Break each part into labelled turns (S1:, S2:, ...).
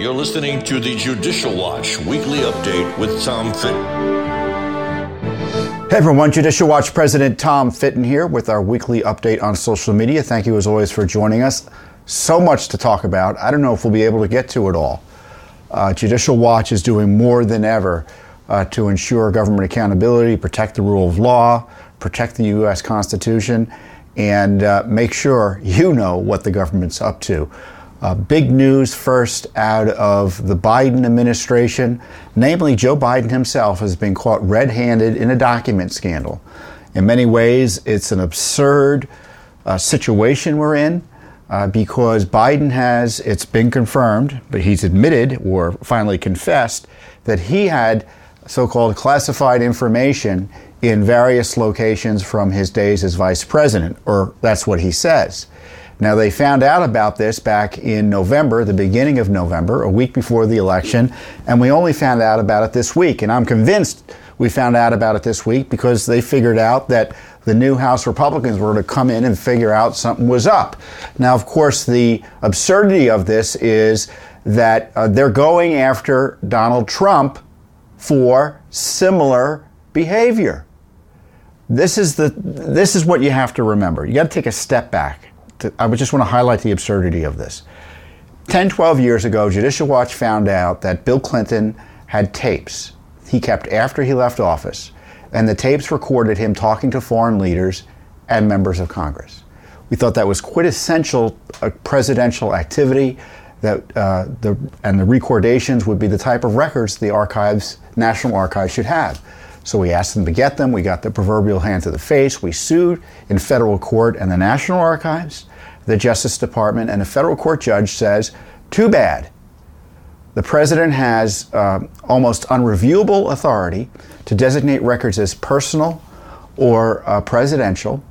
S1: You're listening to the Judicial Watch weekly update with Tom Fitton.
S2: Hey everyone, Judicial Watch President Tom Fitton here with our weekly update on social media. Thank you as always for joining us. So much to talk about. I don't know if we'll be able to get to it all. Uh, Judicial Watch is doing more than ever uh, to ensure government accountability, protect the rule of law, protect the U.S. Constitution, and uh, make sure you know what the government's up to. Uh, big news first out of the Biden administration, namely Joe Biden himself has been caught red handed in a document scandal. In many ways, it's an absurd uh, situation we're in uh, because Biden has, it's been confirmed, but he's admitted or finally confessed that he had so called classified information in various locations from his days as vice president, or that's what he says. Now, they found out about this back in November, the beginning of November, a week before the election, and we only found out about it this week. And I'm convinced we found out about it this week because they figured out that the new House Republicans were to come in and figure out something was up. Now, of course, the absurdity of this is that uh, they're going after Donald Trump for similar behavior. This is the this is what you have to remember. You got to take a step back to, I just want to highlight the absurdity of this. 10, 12 years ago, Judicial Watch found out that Bill Clinton had tapes he kept after he left office, and the tapes recorded him talking to foreign leaders and members of Congress. We thought that was quintessential uh, presidential activity, that uh, the and the recordations would be the type of records the archives, National Archives, should have. So we asked them to get them. We got the proverbial hand to the face. We sued in federal court and the National Archives the Justice Department, and a federal court judge says, too bad. The president has uh, almost unreviewable authority to designate records as personal or uh, presidential.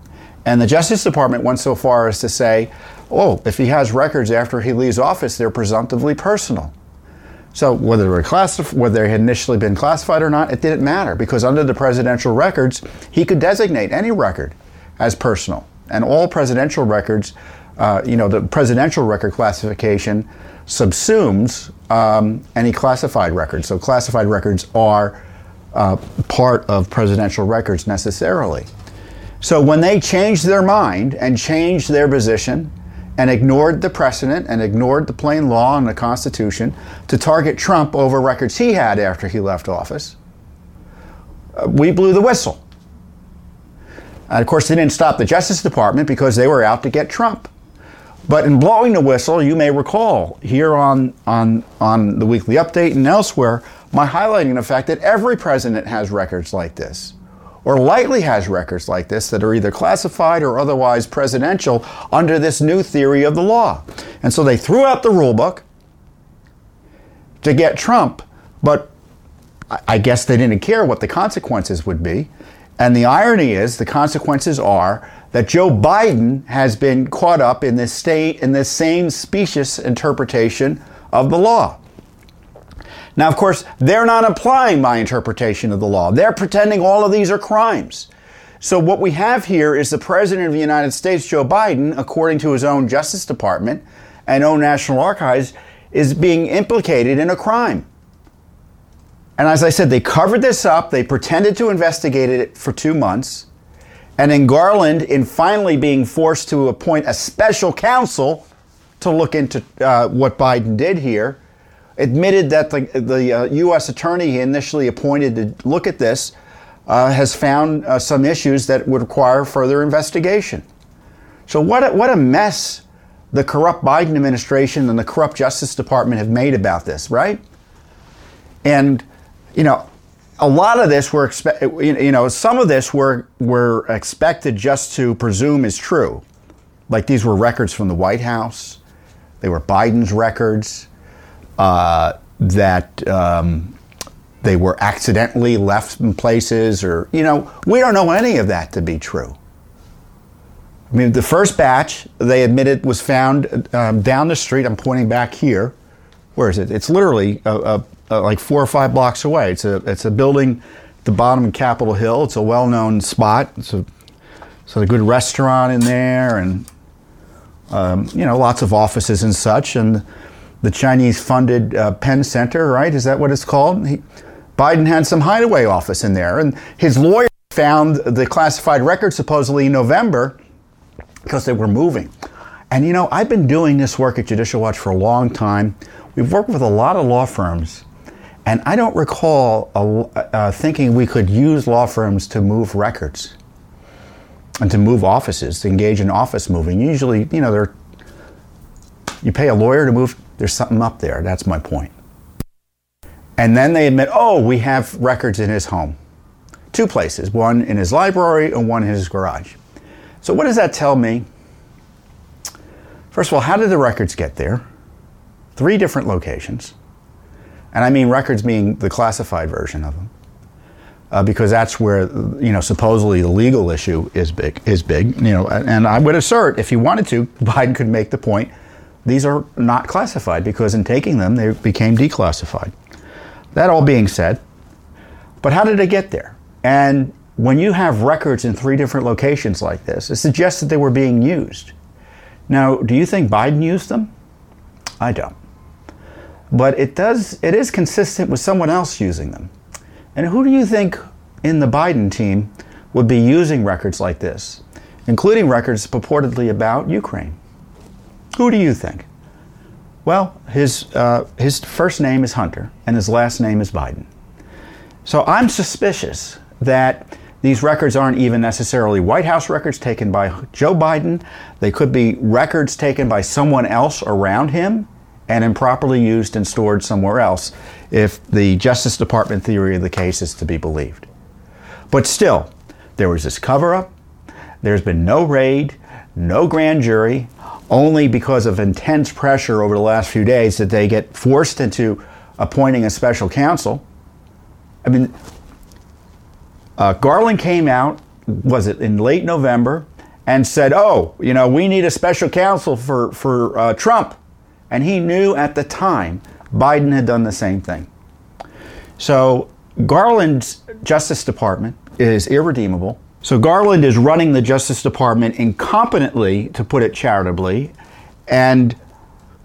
S2: And the Justice Department went so far as to say, oh, if he has records after he leaves office, they're presumptively personal. So whether they were whether they had initially been classified or not, it didn't matter because under the presidential records, he could designate any record as personal, and all presidential records uh, you know, the presidential record classification subsumes um, any classified records. So classified records are uh, part of presidential records necessarily. So when they changed their mind and changed their position and ignored the precedent and ignored the plain law and the Constitution to target Trump over records he had after he left office, uh, we blew the whistle. And of course, they didn't stop the Justice Department because they were out to get Trump. But in blowing the whistle, you may recall here on, on, on the weekly update and elsewhere, my highlighting the fact that every president has records like this, or likely has records like this that are either classified or otherwise presidential under this new theory of the law. And so they threw out the rule book to get Trump, but I guess they didn't care what the consequences would be. And the irony is, the consequences are that Joe Biden has been caught up in this state in this same specious interpretation of the law. Now, of course, they're not applying my interpretation of the law. They're pretending all of these are crimes. So what we have here is the President of the United States, Joe Biden, according to his own Justice Department and own National Archives, is being implicated in a crime. And as I said, they covered this up, they pretended to investigate it for two months. And in Garland, in finally being forced to appoint a special counsel to look into uh, what Biden did here, admitted that the, the uh, U.S. attorney he initially appointed to look at this uh, has found uh, some issues that would require further investigation. So, what a, what a mess the corrupt Biden administration and the corrupt Justice Department have made about this, right? And, you know, a lot of this were you know, some of this were were expected just to presume is true. Like these were records from the White House, they were Biden's records that um, they were accidentally left in places, or you know, we don't know any of that to be true. I mean, the first batch they admitted was found um, down the street. I'm pointing back here. Where is it? It's literally a, a uh, like four or five blocks away. It's a it's a building at the bottom of Capitol Hill. It's a well-known spot. It's a it's a good restaurant in there, and um, you know lots of offices and such. And the Chinese funded uh, Penn Center, right? Is that what it's called? He, Biden had some hideaway office in there, and his lawyer found the classified records supposedly in November because they were moving. And you know, I've been doing this work at Judicial Watch for a long time. We've worked with a lot of law firms, and I don't recall uh, thinking we could use law firms to move records and to move offices, to engage in office moving. Usually, you know, they're, you pay a lawyer to move, there's something up there. That's my point. And then they admit, oh, we have records in his home. Two places, one in his library and one in his garage. So, what does that tell me? First of all, how did the records get there? Three different locations. And I mean records being the classified version of them. Uh, because that's where you know supposedly the legal issue is big is big you know and I would assert if he wanted to Biden could make the point these are not classified because in taking them they became declassified that all being said, but how did they get there? And when you have records in three different locations like this, it suggests that they were being used. Now, do you think Biden used them? I don't. But it does it is consistent with someone else using them. And who do you think in the Biden team would be using records like this, including records purportedly about Ukraine? Who do you think? Well, his, uh, his first name is Hunter and his last name is Biden. So I'm suspicious that these records aren't even necessarily White House records taken by Joe Biden. They could be records taken by someone else around him and improperly used and stored somewhere else if the Justice Department theory of the case is to be believed. But still, there was this cover up. There's been no raid, no grand jury, only because of intense pressure over the last few days that they get forced into appointing a special counsel. I mean, uh, Garland came out, was it in late November, and said, "Oh, you know, we need a special counsel for for uh, Trump," and he knew at the time Biden had done the same thing. So Garland's Justice Department is irredeemable. So Garland is running the Justice Department incompetently, to put it charitably, and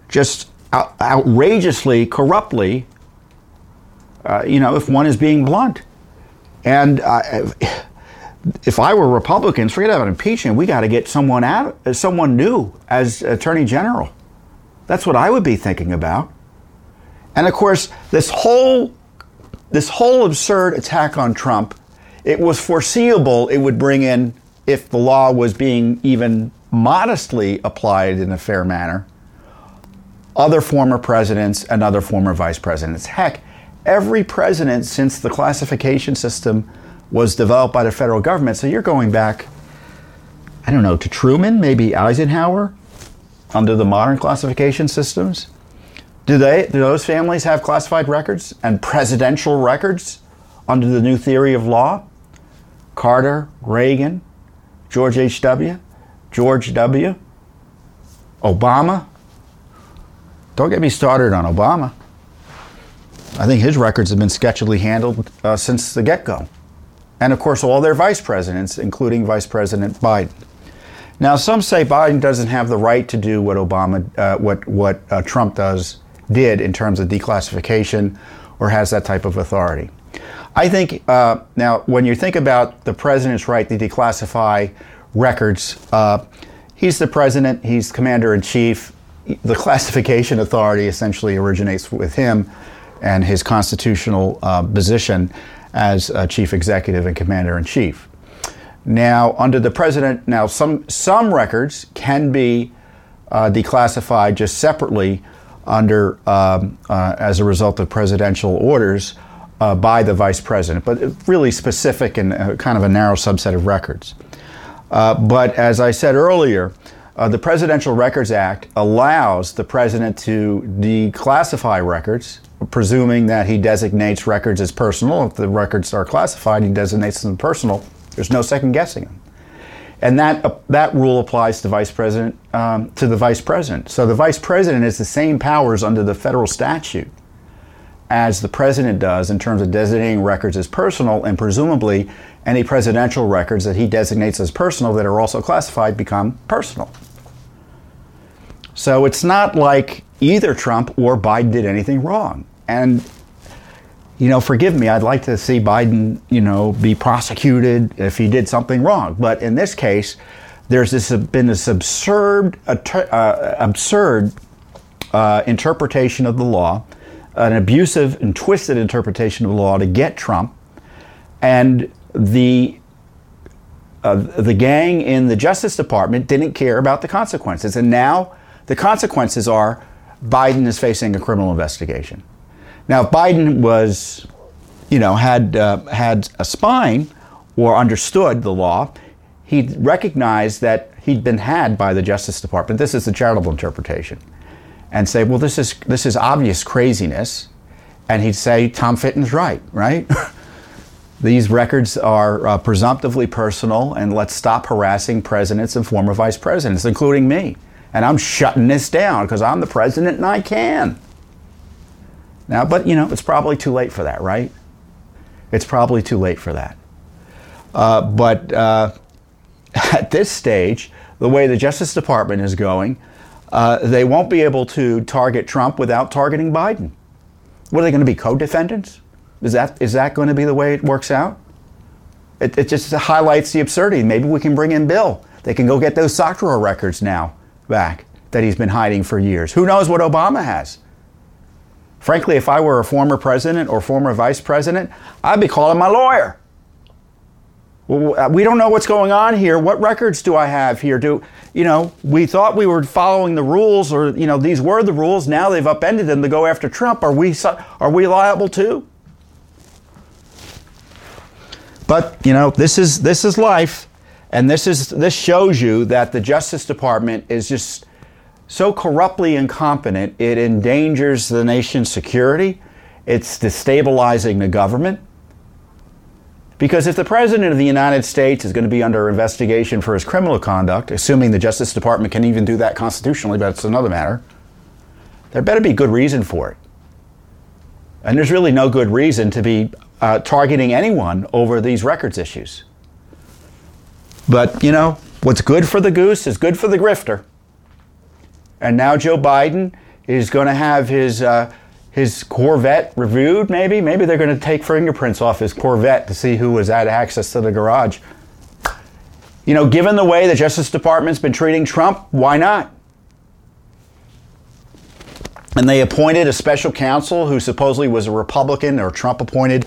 S2: just out- outrageously, corruptly, uh, you know, if one is being blunt. And uh, if I were Republicans, forget about impeachment, we got to get someone out, someone new as Attorney General. That's what I would be thinking about. And of course, this whole this whole absurd attack on Trump it was foreseeable it would bring in, if the law was being even modestly applied in a fair manner, other former presidents and other former vice presidents. Heck, every president since the classification system was developed by the federal government, so you're going back, I don't know, to Truman, maybe Eisenhower, under the modern classification systems. Do they do those families have classified records and presidential records under the new theory of law? Carter, Reagan, George H.W., George W., Obama. Don't get me started on Obama. I think his records have been sketchily handled uh, since the get go. And of course, all their vice presidents, including Vice President Biden. Now, some say Biden doesn't have the right to do what Obama, uh, what, what uh, Trump does, did in terms of declassification or has that type of authority. I think uh, now when you think about the president's right to declassify records, uh, he's the president, he's commander in chief. The classification authority essentially originates with him and his constitutional uh, position as chief executive and commander in chief. Now, under the president, now some some records can be uh, declassified just separately under um, uh, as a result of presidential orders uh, by the vice president, but really specific and uh, kind of a narrow subset of records. Uh, but as I said earlier, uh, the Presidential Records Act allows the president to declassify records, presuming that he designates records as personal. If the records are classified, he designates them personal. There's no second guessing them. And that, uh, that rule applies to vice president um, to the vice president. So the vice president has the same powers under the federal statute as the president does in terms of designating records as personal, and presumably any presidential records that he designates as personal that are also classified become personal. So it's not like either Trump or Biden did anything wrong. And you know, forgive me, I'd like to see Biden, you know, be prosecuted if he did something wrong. But in this case, there's this been this absurd, uh, absurd uh, interpretation of the law, an abusive and twisted interpretation of the law to get Trump, and the uh, the gang in the Justice Department didn't care about the consequences, and now the consequences are Biden is facing a criminal investigation. Now, if Biden was, you know, had uh, had a spine or understood the law, he'd recognize that he'd been had by the Justice Department. This is the charitable interpretation, and say, well, this is this is obvious craziness, and he'd say Tom Fitton's right, right. These records are uh, presumptively personal, and let's stop harassing presidents and former vice presidents, including me. And I'm shutting this down because I'm the president and I can. Now, but you know, it's probably too late for that, right? It's probably too late for that. Uh, but uh, at this stage, the way the Justice Department is going, uh, they won't be able to target Trump without targeting Biden. What are they going to be, co defendants? Is that, is that going to be the way it works out? It, it just highlights the absurdity. Maybe we can bring in Bill. They can go get those sock records now back that he's been hiding for years. Who knows what Obama has? Frankly, if I were a former president or former vice president, I'd be calling my lawyer. Well, uh, we don't know what's going on here. What records do I have here? Do you know? We thought we were following the rules, or you know, these were the rules. Now they've upended them to go after Trump. Are we are we liable too? But you know, this is this is life, and this is this shows you that the Justice Department is just so corruptly incompetent, it endangers the nation's security. It's destabilizing the government. Because if the President of the United States is going to be under investigation for his criminal conduct, assuming the Justice Department can even do that constitutionally, but it's another matter, there better be good reason for it. And there's really no good reason to be uh, targeting anyone over these records issues. But, you know, what's good for the goose is good for the grifter. And now Joe Biden is going to have his uh, his Corvette reviewed. Maybe maybe they're going to take fingerprints off his Corvette to see who was at access to the garage. You know, given the way the Justice Department's been treating Trump, why not? And they appointed a special counsel who supposedly was a Republican or Trump appointed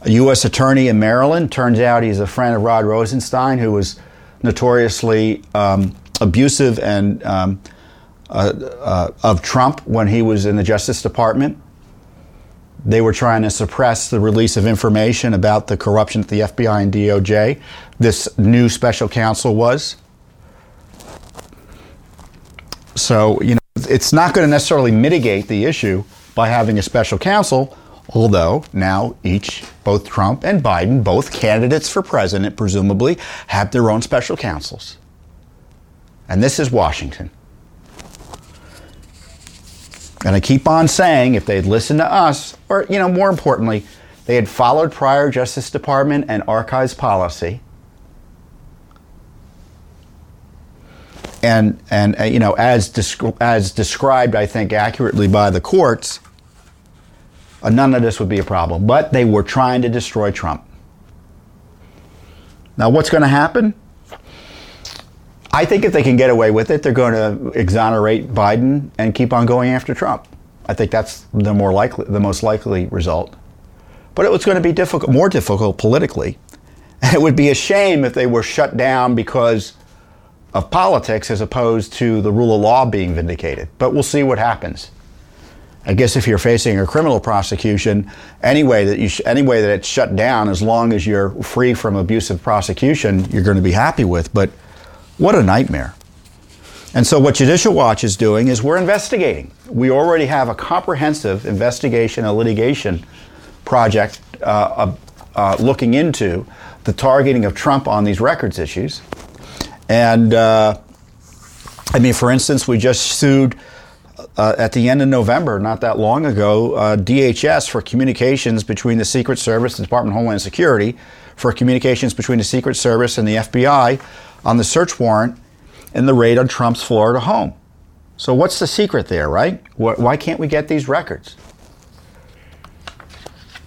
S2: a U.S. attorney in Maryland. Turns out he's a friend of Rod Rosenstein, who was notoriously um, abusive and um, Uh, uh, of Trump when he was in the Justice Department. They were trying to suppress the release of information about the corruption at the FBI and DOJ. This new special counsel was. So, you know, it's not going to necessarily mitigate the issue by having a special counsel, although now each, both Trump and Biden, both candidates for president, presumably, have their own special counsels. And this is Washington. And I keep on saying if they'd listened to us, or, you know, more importantly, they had followed prior Justice Department and archives policy, and, and uh, you know, as, descri- as described, I think, accurately by the courts, uh, none of this would be a problem. But they were trying to destroy Trump. Now, what's going to happen? I think if they can get away with it, they're going to exonerate Biden and keep on going after Trump. I think that's the more likely, the most likely result. But it was going to be difficult, more difficult politically. And it would be a shame if they were shut down because of politics as opposed to the rule of law being vindicated. But we'll see what happens. I guess if you're facing a criminal prosecution, any way that you sh- any way that it's shut down, as long as you're free from abusive prosecution, you're going to be happy with. But what a nightmare. And so, what Judicial Watch is doing is we're investigating. We already have a comprehensive investigation, a litigation project uh, uh, looking into the targeting of Trump on these records issues. And uh, I mean, for instance, we just sued uh, at the end of November, not that long ago, uh, DHS for communications between the Secret Service, the Department of Homeland Security, for communications between the Secret Service and the FBI on the search warrant and the raid on Trump's Florida home. So, what's the secret there, right? Why can't we get these records?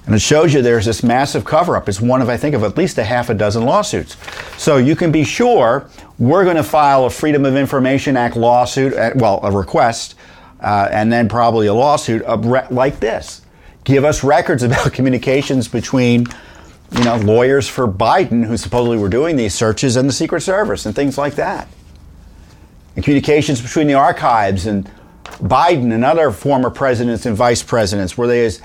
S2: And it shows you there's this massive cover up. It's one of, I think, of at least a half a dozen lawsuits. So you can be sure we're going to file a Freedom of Information Act lawsuit, uh, well, a request, uh, and then probably a lawsuit like this. Give us records about communications between, you know, lawyers for Biden who supposedly were doing these searches and the Secret Service and things like that. And communications between the archives and Biden and other former presidents and vice presidents, were they as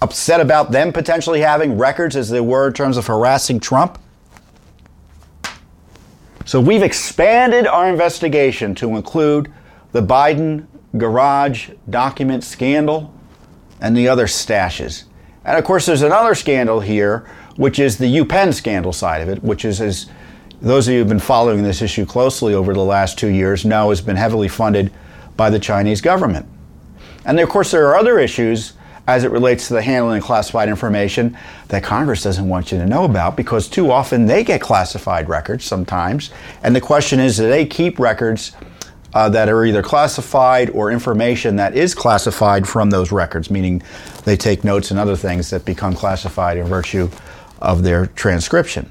S2: upset about them potentially having records as they were in terms of harassing Trump? So we've expanded our investigation to include the Biden garage document scandal and the other stashes. And of course, there's another scandal here, which is the UPenn scandal side of it, which is, as those of you who've been following this issue closely over the last two years know, has been heavily funded by the Chinese government. And of course, there are other issues as it relates to the handling of classified information that Congress doesn't want you to know about because too often they get classified records sometimes. And the question is do they keep records uh, that are either classified or information that is classified from those records, meaning they take notes and other things that become classified in virtue of their transcription.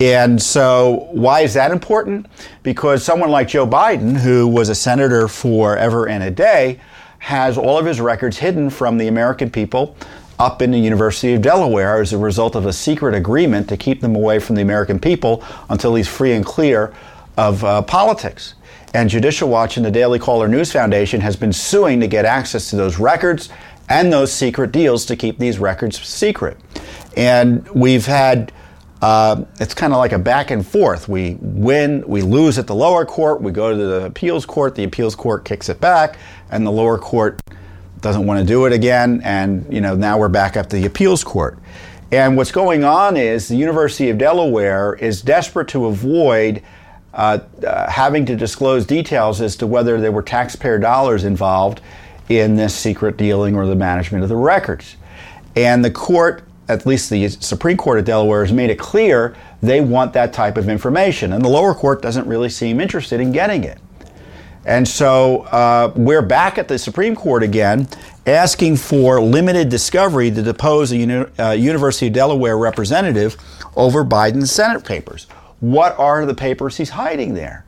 S2: And so, why is that important? Because someone like Joe Biden, who was a senator forever and a day, has all of his records hidden from the American people up in the University of Delaware as a result of a secret agreement to keep them away from the American people until he's free and clear of uh, politics. And Judicial Watch and the Daily Caller News Foundation has been suing to get access to those records and those secret deals to keep these records secret. And we've had uh, it's kind of like a back and forth. We win, we lose at the lower court, we go to the appeals court, the appeals court kicks it back, and the lower court doesn't want to do it again, and you know now we're back up to the appeals court. And what's going on is the University of Delaware is desperate to avoid uh, uh, having to disclose details as to whether there were taxpayer dollars involved in this secret dealing or the management of the records. And the court at least the Supreme Court of Delaware has made it clear they want that type of information, and the lower court doesn't really seem interested in getting it. And so uh, we're back at the Supreme Court again, asking for limited discovery to depose a uni- uh, University of Delaware representative over Biden's Senate papers. What are the papers he's hiding there?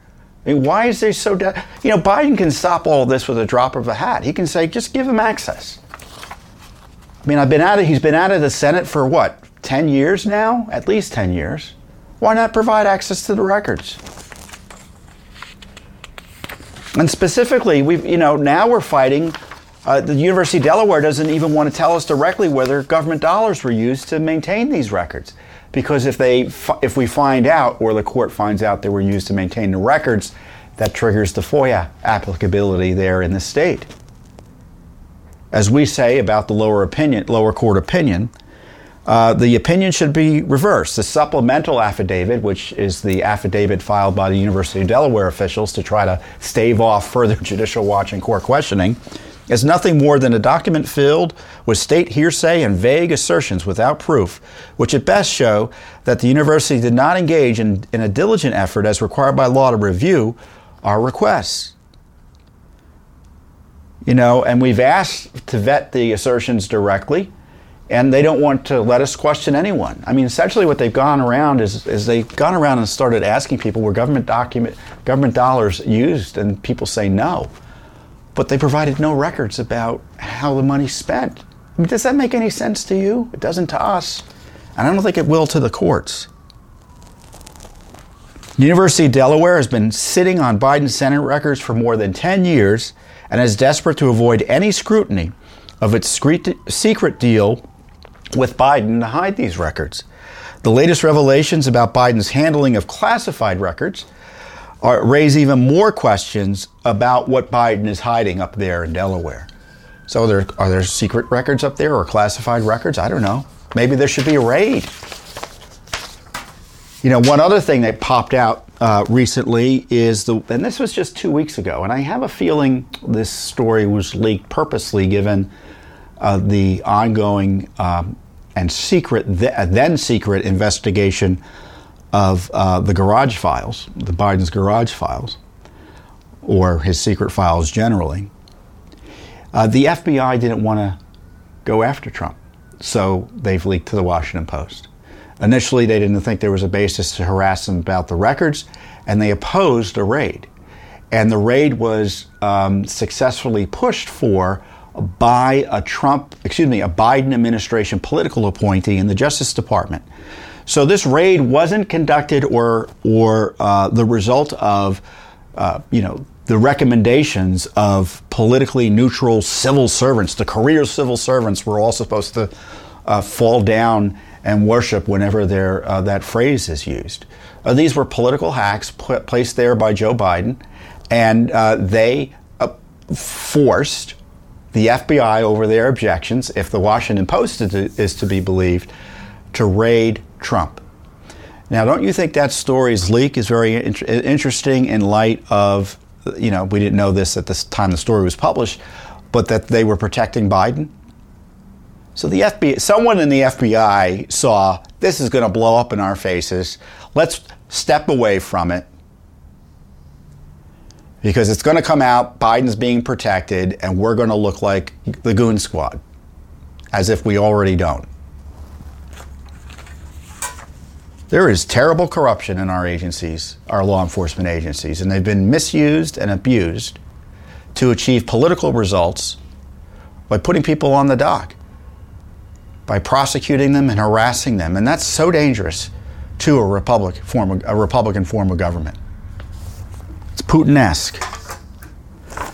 S2: I mean, why is there so? De- you know, Biden can stop all this with a drop of a hat. He can say, just give him access. I mean, I've been out of, he's been out of the Senate for what, 10 years now? At least 10 years. Why not provide access to the records? And specifically, we've, you know, now we're fighting. Uh, the University of Delaware doesn't even want to tell us directly whether government dollars were used to maintain these records, because if they, if we find out, or the court finds out they were used to maintain the records, that triggers the FOIA applicability there in the state as we say about the lower opinion, lower court opinion, uh, the opinion should be reversed. The supplemental affidavit, which is the affidavit filed by the University of Delaware officials to try to stave off further judicial watch and court questioning, is nothing more than a document filled with state hearsay and vague assertions without proof, which at best show that the university did not engage in, in a diligent effort as required by law to review our requests. You know, and we've asked to vet the assertions directly, and they don't want to let us question anyone. I mean, essentially, what they've gone around is, is they've gone around and started asking people were government document government dollars used, and people say no, but they provided no records about how the money's spent. I mean, does that make any sense to you? It doesn't to us, and I don't think it will to the courts. University of Delaware has been sitting on Biden's Senate records for more than 10 years and is desperate to avoid any scrutiny of its secret deal with Biden to hide these records. The latest revelations about Biden's handling of classified records are, raise even more questions about what Biden is hiding up there in Delaware. So, there, are there secret records up there or classified records? I don't know. Maybe there should be a raid. You know, one other thing that popped out uh, recently is the, and this was just two weeks ago, and I have a feeling this story was leaked purposely given uh, the ongoing um, and secret, then secret investigation of uh, the garage files, the Biden's garage files. or his secret files generally. Uh, the FBI didn't want to go after Trump, so they've leaked to the Washington Post. Initially, they didn't think there was a basis to harass him about the records, and they opposed a raid. And the raid was um, successfully pushed for by a Trump, excuse me, a Biden administration political appointee in the Justice Department. So this raid wasn't conducted or or uh, the result of, uh, you know, the recommendations of politically neutral civil servants. The career civil servants were all supposed to uh, fall down and worship whenever uh, that phrase is used. Uh, these were political hacks placed there by Joe Biden, and uh, they forced the FBI over their objections, if the Washington Post is to be believed, to raid Trump. Now, don't you think that story's leak is very in- interesting in light of you know, we didn't know this at the time the story was published, but that they were protecting Biden. So the FBI, someone in the FBI saw this is going to blow up in our faces. Let's step away from it because it's going to come out Biden's being protected and we're going to look like the goon squad as if we already don't. There is terrible corruption in our agencies, our law enforcement agencies, and they've been misused and abused to achieve political results by putting people on the dock, by prosecuting them and harassing them. And that's so dangerous to a, republic form of, a Republican form of government. It's Putin esque.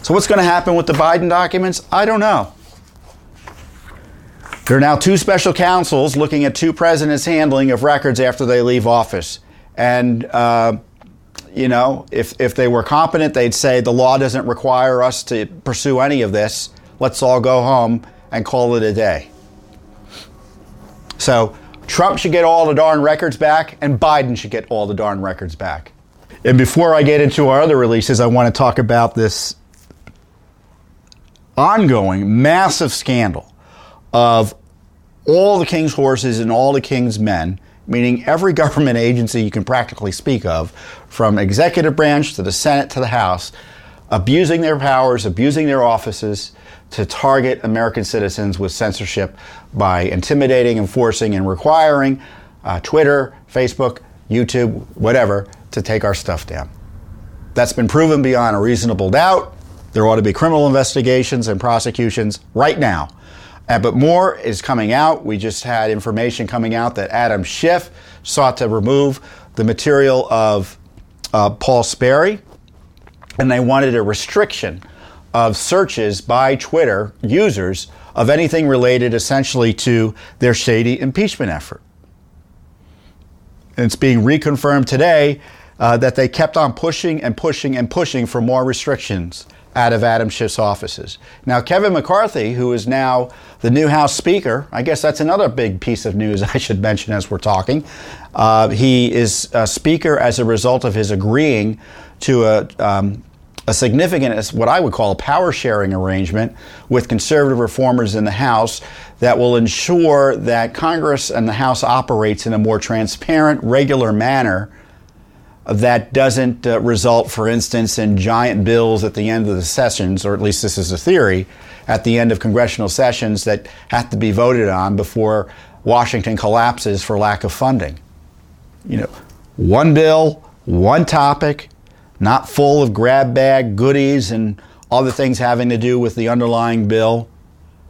S2: So, what's going to happen with the Biden documents? I don't know. There are now two special counsels looking at two presidents' handling of records after they leave office. And, uh, you know, if, if they were competent, they'd say the law doesn't require us to pursue any of this. Let's all go home and call it a day. So, Trump should get all the darn records back, and Biden should get all the darn records back. And before I get into our other releases, I want to talk about this ongoing massive scandal of all the king's horses and all the king's men, meaning every government agency you can practically speak of, from executive branch to the Senate to the House, abusing their powers, abusing their offices to target American citizens with censorship by intimidating, enforcing, and requiring uh, Twitter, Facebook, YouTube, whatever, to take our stuff down. That's been proven beyond a reasonable doubt. There ought to be criminal investigations and prosecutions right now uh, but more is coming out. We just had information coming out that Adam Schiff sought to remove the material of uh, Paul Sperry, and they wanted a restriction of searches by Twitter users of anything related essentially to their shady impeachment effort. And it's being reconfirmed today uh, that they kept on pushing and pushing and pushing for more restrictions out of Adam Schiff's offices. Now, Kevin McCarthy, who is now the new House Speaker, I guess that's another big piece of news I should mention as we're talking. Uh, he is a Speaker as a result of his agreeing to a, um, a significant, what I would call a power sharing arrangement with conservative reformers in the House that will ensure that Congress and the House operates in a more transparent, regular manner that doesn't uh, result, for instance, in giant bills at the end of the sessions, or at least this is a theory, at the end of congressional sessions that have to be voted on before Washington collapses for lack of funding. You know, one bill, one topic, not full of grab bag goodies and other things having to do with the underlying bill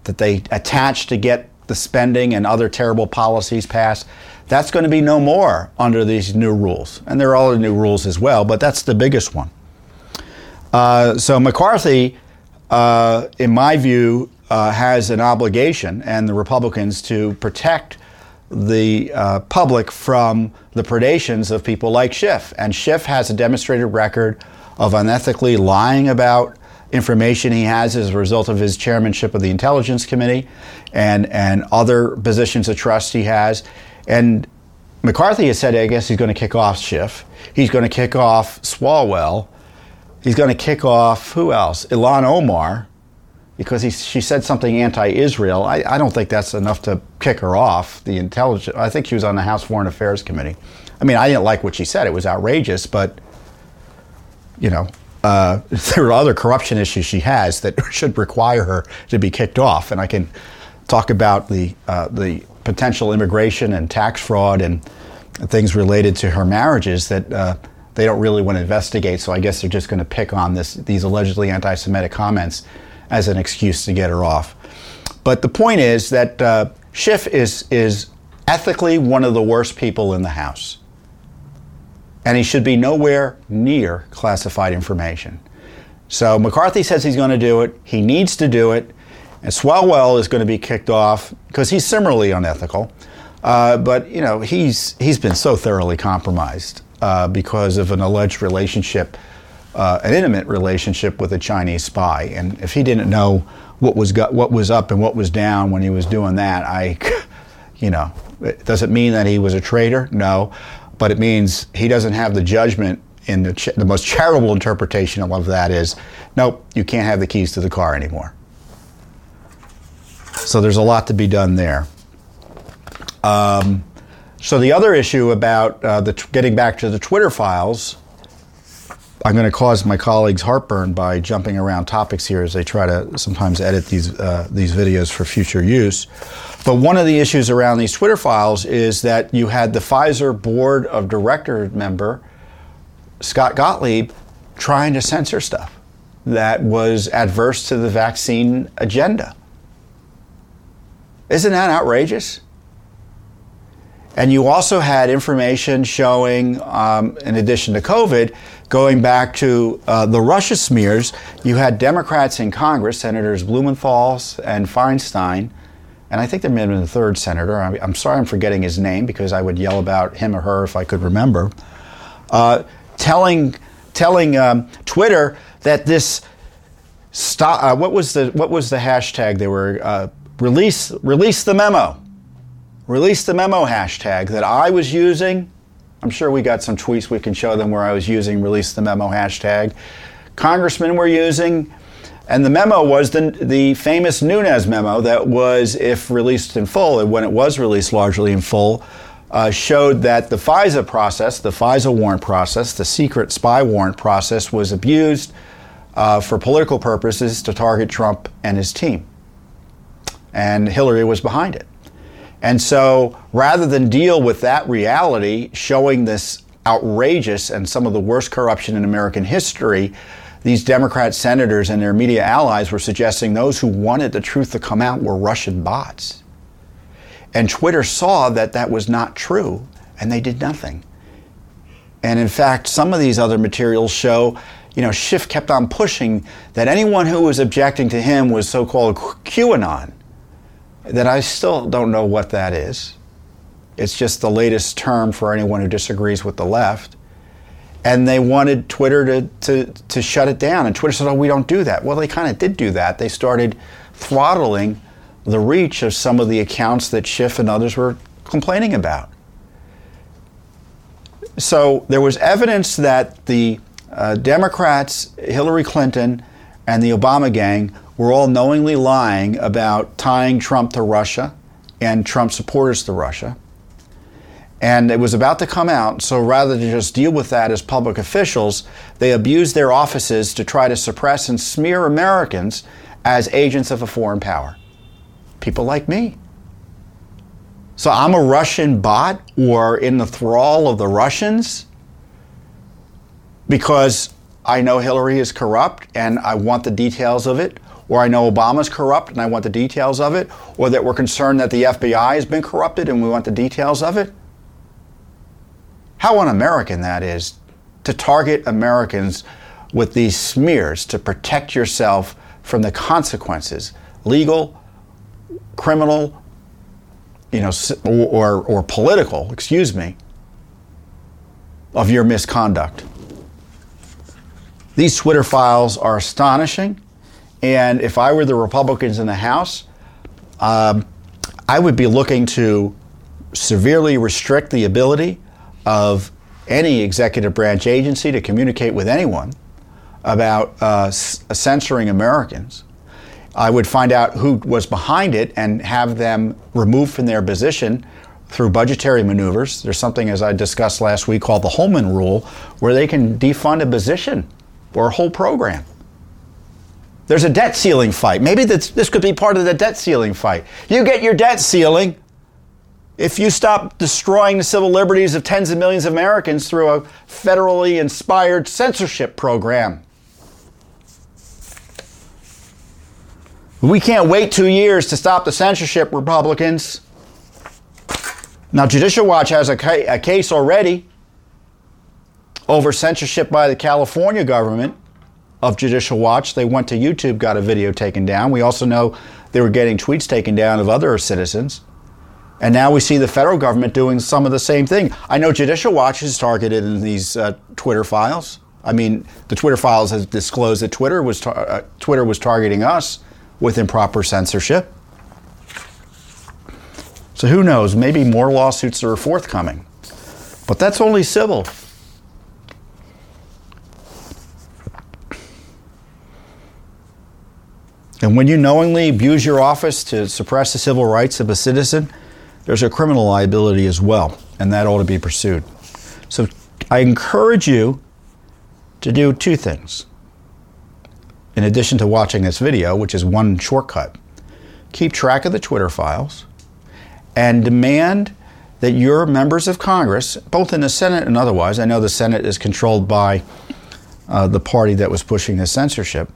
S2: that they attach to get the spending and other terrible policies passed. That's going to be no more under these new rules. And there are other new rules as well, but that's the biggest one. Uh, so McCarthy, uh, in my view, uh, has an obligation, and the Republicans, to protect the uh, public from the predations of people like Schiff. And Schiff has a demonstrated record of unethically lying about information he has as a result of his chairmanship of the Intelligence Committee and, and other positions of trust he has. And McCarthy has said, I guess he's going to kick off Schiff. He's going to kick off Swalwell. He's going to kick off who else? Ilhan Omar, because he, she said something anti-Israel. I, I don't think that's enough to kick her off. The intelligence. I think she was on the House Foreign Affairs Committee. I mean, I didn't like what she said. It was outrageous, but you know, uh, there are other corruption issues she has that should require her to be kicked off. And I can talk about the uh, the potential immigration and tax fraud and things related to her marriages that uh, they don't really want to investigate. So I guess they're just going to pick on this these allegedly anti-Semitic comments as an excuse to get her off. But the point is that uh, Schiff is is ethically one of the worst people in the House and he should be nowhere near classified information. So McCarthy says he's going to do it. He needs to do it. And Swalwell is going to be kicked off because he's similarly unethical. Uh, but you know he's he's been so thoroughly compromised uh, because of an alleged relationship, uh, an intimate relationship with a Chinese spy. And if he didn't know what was got, what was up and what was down when he was doing that, I, you know, does it mean that he was a traitor? No but it means he doesn't have the judgment. In the, ch- the most charitable interpretation of that is, nope, you can't have the keys to the car anymore. So there's a lot to be done there. Um, so the other issue about uh, the t- getting back to the Twitter files, I'm going to cause my colleagues heartburn by jumping around topics here as they try to sometimes edit these uh, these videos for future use. But one of the issues around these Twitter files is that you had the Pfizer board of director member, Scott Gottlieb, trying to censor stuff that was adverse to the vaccine agenda. Isn't that outrageous? And you also had information showing, um, in addition to COVID, going back to uh, the Russia smears, you had Democrats in Congress, Senators Blumenthal and Feinstein, and I think there may have been a third senator. I'm, I'm, sorry I'm forgetting his name because I would yell about him or her if I could remember. Uh, telling telling um, Twitter that this stop. Uh, what was the what was the hashtag they were uh, release release the memo, release the memo hashtag that I was using. I'm sure we got some tweets we can show them where I was using release the memo hashtag. Congressmen were using and the memo was the, the famous Nunes memo that was, if released in full, and when it was released largely in full, uh, showed that the FISA process, the FISA warrant process, the secret spy warrant process, was abused uh, for political purposes to target Trump and his team. And Hillary was behind it. And so rather than deal with that reality, showing this outrageous and some of the worst corruption in American history, these Democrat senators and their media allies were suggesting those who wanted the truth to come out were Russian bots. And Twitter saw that that was not true, and they did nothing. And in fact, some of these other materials show, you know, Schiff kept on pushing that anyone who was objecting to him was so called QAnon. That I still don't know what that is. It's just the latest term for anyone who disagrees with the left and they wanted Twitter to, to, to shut it down. And Twitter said, oh, we don't do that. Well, they kind of did do that. They started throttling the reach of some of the accounts that Schiff and others were complaining about. So there was evidence that the uh, Democrats, Hillary Clinton, and the Obama gang were all knowingly lying about tying Trump to Russia and Trump supporters to Russia and it was about to come out. So rather than just deal with that as public officials, they abused their offices to try to suppress and smear Americans as agents of a foreign power. People like me. So I'm a Russian bot or in the thrall of the Russians because I know Hillary is corrupt and I want the details of it, or I know Obama's corrupt and I want the details of it, or that we're concerned that the FBI has been corrupted and we want the details of it. How un American that is to target Americans with these smears to protect yourself from the consequences, legal, criminal, you know, or, or political, excuse me, of your misconduct. These Twitter files are astonishing. And if I were the Republicans in the House, um, I would be looking to severely restrict the ability of any executive branch agency to communicate with anyone about uh, censoring Americans. I would find out who was behind it and have them removed from their position through budgetary maneuvers. There's something, as I discussed last week, called the Holman Rule, where they can defund a position or a whole program. There's a debt ceiling fight. Maybe this, this could be part of the debt ceiling fight. You get your debt ceiling if you stop destroying the civil liberties of tens of millions of Americans through a federally inspired censorship program. We can't wait two years to stop the censorship, Republicans. Now, Judicial Watch has a, ca- a case already over censorship by the California government of Judicial Watch. They went to YouTube, got a video taken down. We also know they were getting tweets taken down of other citizens. And now we see the federal government doing some of the same thing. I know Judicial Watch is targeted in these uh, Twitter files. I mean, the Twitter files has disclosed that Twitter was tar- uh, Twitter was targeting us with improper censorship. So who knows? Maybe more lawsuits are forthcoming. But that's only civil. And when you knowingly abuse your office to suppress the civil rights of a citizen, there's a criminal liability as well, and that ought to be pursued. So I encourage you to do two things. In addition to watching this video, which is one shortcut, keep track of the Twitter files and demand that your members of Congress, both in the Senate and otherwise, I know the Senate is controlled by uh, the party that was pushing the censorship,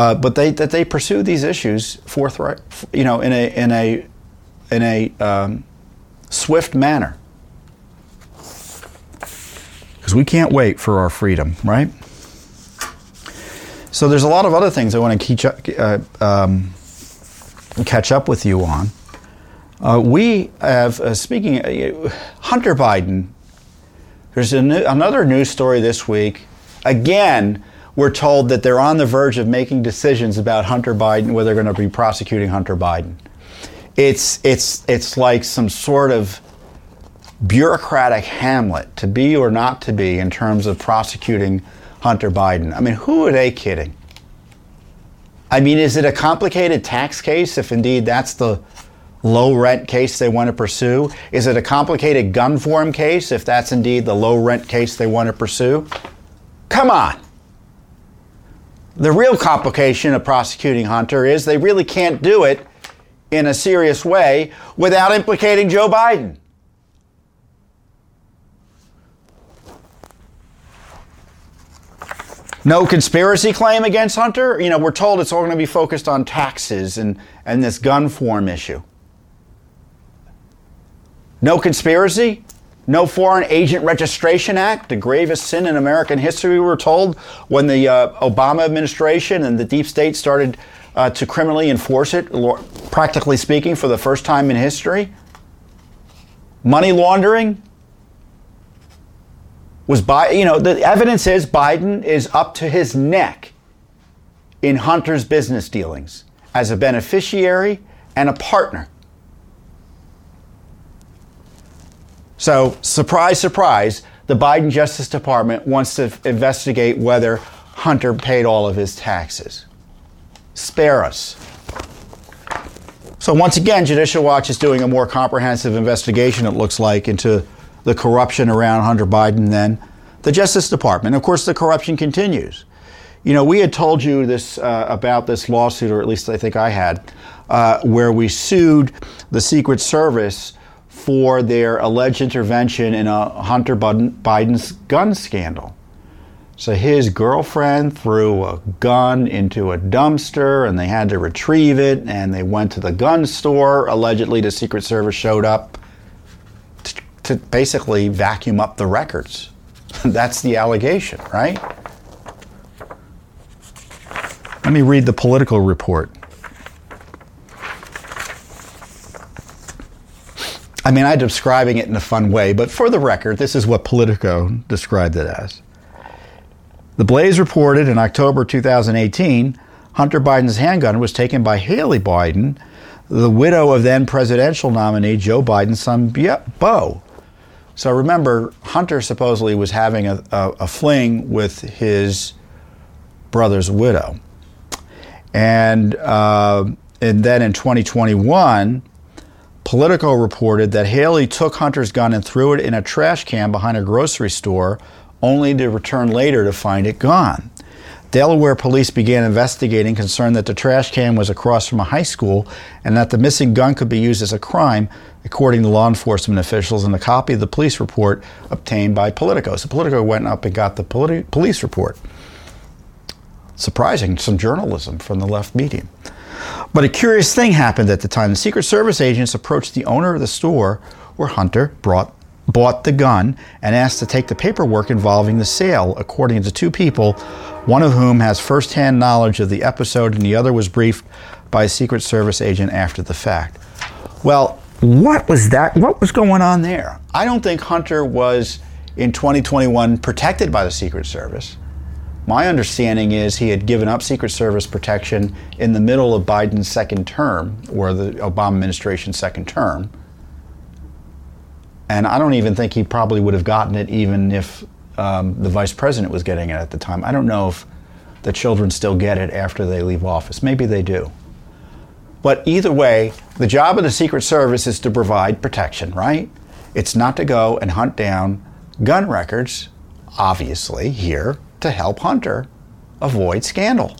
S2: uh, but they, that they pursue these issues forthright, you know, in a in a in a um, swift manner, because we can't wait for our freedom, right? So there's a lot of other things I want to uh, um, catch up with you on. Uh, we have, uh, speaking, uh, Hunter Biden, there's new, another news story this week. Again, we're told that they're on the verge of making decisions about Hunter Biden, whether they're going to be prosecuting Hunter Biden. It's, it's, it's like some sort of bureaucratic Hamlet to be or not to be in terms of prosecuting Hunter Biden. I mean, who are they kidding? I mean, is it a complicated tax case if indeed that's the low rent case they want to pursue? Is it a complicated gun form case if that's indeed the low rent case they want to pursue? Come on. The real complication of prosecuting Hunter is they really can't do it in a serious way without implicating Joe Biden. No conspiracy claim against Hunter. You know, we're told it's all going to be focused on taxes and, and this gun form issue. No conspiracy. No Foreign Agent Registration Act, the gravest sin in American history, we were told, when the uh, Obama administration and the deep state started uh, to criminally enforce it, practically speaking, for the first time in history. Money laundering, was by you know the evidence is Biden is up to his neck in Hunter's business dealings as a beneficiary and a partner. So, surprise, surprise, the Biden Justice Department wants to investigate whether Hunter paid all of his taxes. Spare us. So, once again, Judicial Watch is doing a more comprehensive investigation, it looks like, into the corruption around Hunter Biden then. The Justice Department, of course, the corruption continues. You know, we had told you this uh, about this lawsuit, or at least I think I had, uh, where we sued the Secret Service for their alleged intervention in a Hunter Biden's gun scandal. So his girlfriend threw a gun into a dumpster and they had to retrieve it and they went to the gun store. Allegedly, the Secret Service showed up to basically vacuum up the records. That's the allegation, right? Let me read the Politico report. I mean, I'm describing it in a fun way, but for the record, this is what Politico described it as. The Blaze reported in October 2018 Hunter Biden's handgun was taken by Hallie Biden, the widow of then presidential nominee Joe Biden's son Beau. So remember, Hunter supposedly was having a, a, a fling with his brother's widow. And, uh, and then in 2021, Politico reported that Hallie took Hunter's gun and threw it in a trash can behind a grocery store, only to return later to find it gone. Delaware police began investigating, concerned that the trash can was across from a high school and that the missing gun could be used as a crime, according to law enforcement officials, in a copy of the police report obtained by Politico. So Politico went up and got the politi- police report. Surprising, some journalism from the left medium. But a curious thing happened at the time. The Secret Service agents approached the owner of the store where Hunter brought bought the gun and asked to take the paperwork involving the sale, according to two people, one of whom has firsthand knowledge of the episode and the other was briefed by a Secret Service agent after the fact. Well, what was that? What was going on there? I don't think Hunter was in 2021 protected by the Secret Service. My understanding is he had given up Secret Service protection in the middle of Biden's second term, or the Obama administration's second term. And I don't even think he probably would have gotten it even if um, the vice president was getting it at the time. I don't know if the children still get it after they leave office. Maybe they do. But either way, the job of the Secret Service is to provide protection, right? It's not to go and hunt down gun records, obviously, here to help Hunter avoid scandal.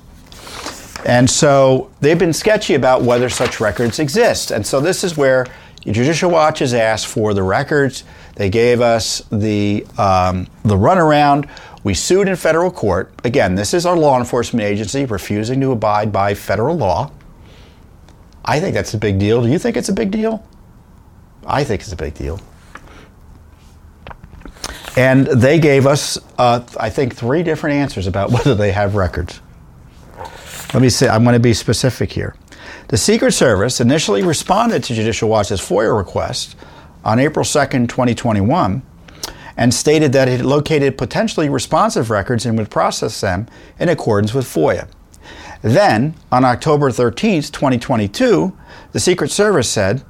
S2: And so they've been sketchy about whether such records exist. And so this is where Judicial Watch has asked for the records. They gave us the um, the runaround. We sued in federal court. Again, this is our law enforcement agency refusing to abide by federal law. I think that's a big deal. Do you think it's a big deal? I think it's a big deal. And they gave us, uh, I think, three different answers about whether they have records. Let me say, I'm going to be specific here. The Secret Service initially responded to Judicial Watch's FOIA request on April 2nd, 2021, and stated that it located potentially responsive records and would process them in accordance with FOIA. Then, on October 13th, 2022, the Secret Service said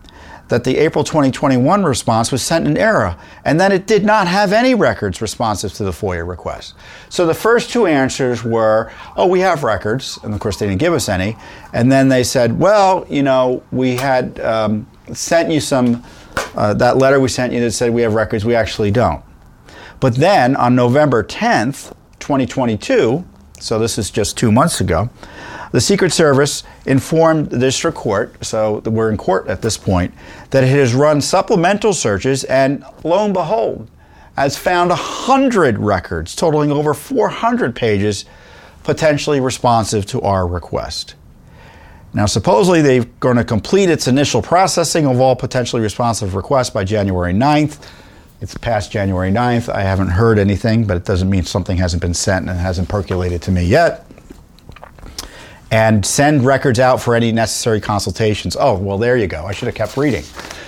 S2: that the April 2021 response was sent in error and that it did not have any records responsive to the FOIA request. So the first two answers were, oh, we have records. And of course, they didn't give us any. And then they said, well, you know, we had um, sent you some, uh, that letter we sent you that said we have records, we actually don't. But then on November 10th, 2022, so this is just two months ago, the Secret Service informed the district court, so we're in court at this point, that it has run supplemental searches and lo and behold, has found 100 records totaling over 400 pages potentially responsive to our request. Now, supposedly they're going to complete its initial processing of all potentially responsive requests by January 9th. It's past January 9th. I haven't heard anything, but it doesn't mean something hasn't been sent and hasn't percolated to me yet and send records out for any necessary consultations. Oh, well, there you go. I should have kept reading.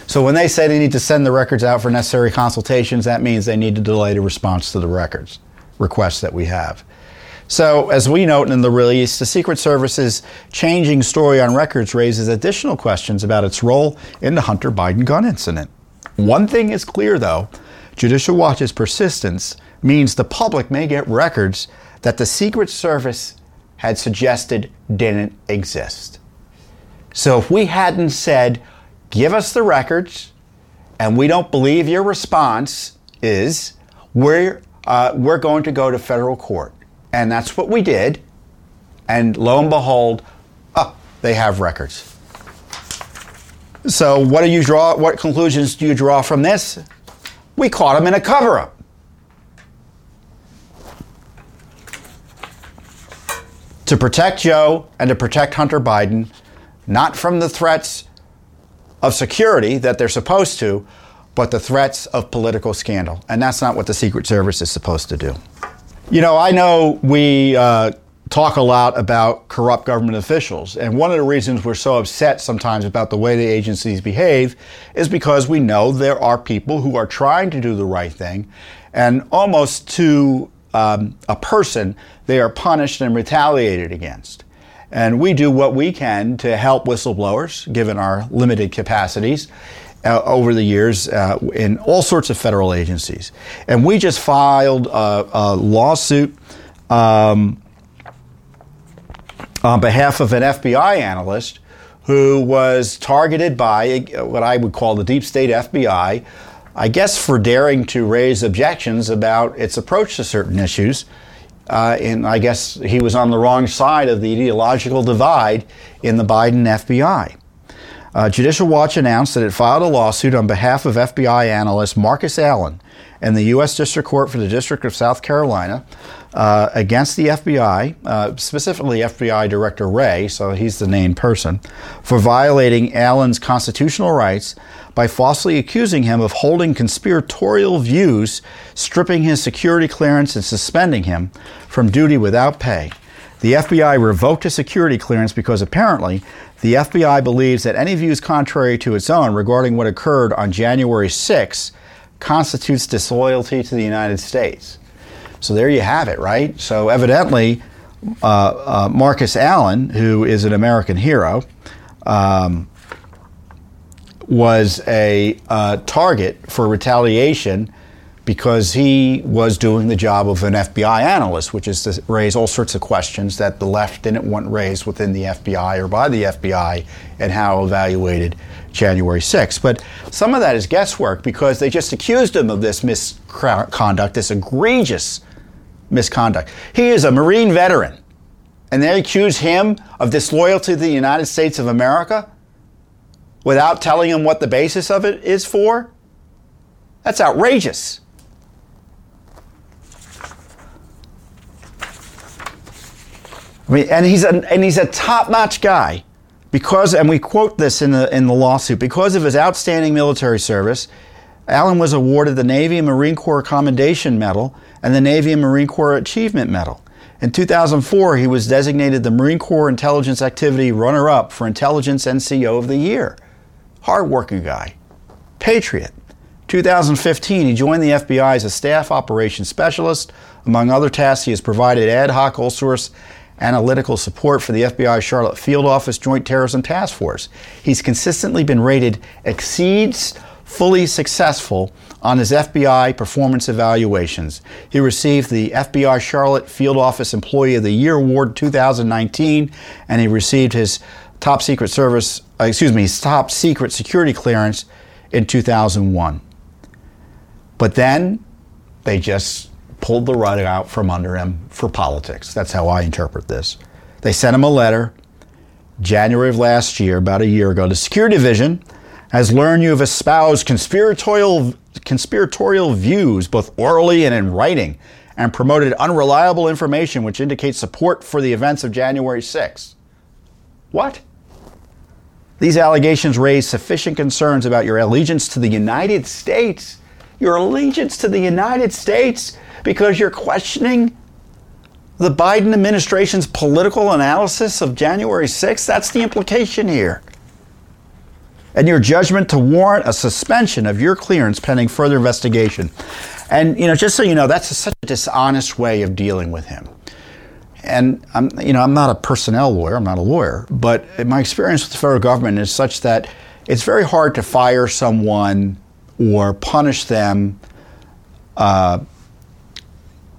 S2: So when they say they need to send the records out for necessary consultations, that means they need to delay the response to the records requests that we have. So, as we note in the release, the Secret Service's changing story on records raises additional questions about its role in the Hunter Biden gun incident. One thing is clear, though Judicial Watch's persistence means the public may get records that the Secret Service had suggested didn't exist. So if we hadn't said, give us the records, and we don't believe your response is, we're, uh, we're going to go to federal court. And that's what we did. And lo and behold, oh, they have records. So what do you draw? What conclusions do you draw from this? We caught them in a cover-up. to protect Joe and to protect Hunter Biden, not from the threats of security that they're supposed to, but the threats of political scandal. And that's not what the Secret Service is supposed to do. You know, I know we uh, talk a lot about corrupt government officials. And one of the reasons we're so upset sometimes about the way the agencies behave is because we know there are people who are trying to do the right thing and almost to um, a person, they are punished and retaliated against. And we do what we can to help whistleblowers, given our limited capacities uh, over the years uh, in all sorts of federal agencies. And we just filed a, a lawsuit um, on behalf of an FBI analyst who was targeted by what I would call the deep state FBI I guess for daring to raise objections about its approach to certain issues, uh, and I guess he was on the wrong side of the ideological divide in the Biden FBI. Uh, Judicial Watch announced that it filed a lawsuit on behalf of FBI analyst Marcus Allen and the U.S. District Court for the District of South Carolina uh, against the FBI, uh, specifically FBI Director Wray, so he's the named person, for violating Allen's constitutional rights by falsely accusing him of holding conspiratorial views, stripping his security clearance, and suspending him from duty without pay. The FBI revoked his security clearance because apparently the FBI believes that any views contrary to its own regarding what occurred on January 6 constitutes disloyalty to the United States. So there you have it, right? So evidently, uh, uh, Marcus Allen, who is an American hero, um, was a uh, target for retaliation because he was doing the job of an FBI analyst, which is to raise all sorts of questions that the left didn't want raised within the FBI or by the FBI and how evaluated January 6th. But some of that is guesswork because they just accused him of this misconduct, this egregious misconduct. He is a Marine veteran, and they accuse him of disloyalty to the United States of America without telling him what the basis of it is for? That's outrageous. I mean, and he's a, and he's a top-notch guy because, and we quote this in the in the lawsuit, because of his outstanding military service, Allen was awarded the Navy and Marine Corps Commendation Medal and the Navy and Marine Corps Achievement Medal. In 2004, he was designated the Marine Corps Intelligence Activity runner-up for Intelligence NCO of the Year. Hardworking guy, patriot. 2015, he joined the FBI as a staff operations specialist. Among other tasks, he has provided ad hoc all source analytical support for the FBI Charlotte Field Office Joint Terrorism Task Force. He's consistently been rated exceeds fully successful on his FBI performance evaluations. He received the FBI Charlotte Field Office Employee of the Year Award 2019 and he received his top secret service uh, excuse me, top secret security clearance in 2001. But then they just pulled the rug out from under him for politics. That's how I interpret this. They sent him a letter January of last year, about a year ago. The Security Division has learned you have espoused conspiratorial, conspiratorial views, both orally and in writing, and promoted unreliable information which indicates support for the events of January 6. What? These allegations raise sufficient concerns about your allegiance to the United States. Your allegiance to the United States because you're questioning the Biden administration's political analysis of January 6th? That's the implication here. And your judgment to warrant a suspension of your clearance pending further investigation. And, you know, just so you know, that's such a dishonest way of dealing with him. And I'm, you know, I'm not a personnel lawyer, I'm not a lawyer, but my experience with the federal government is such that it's very hard to fire someone or punish them uh,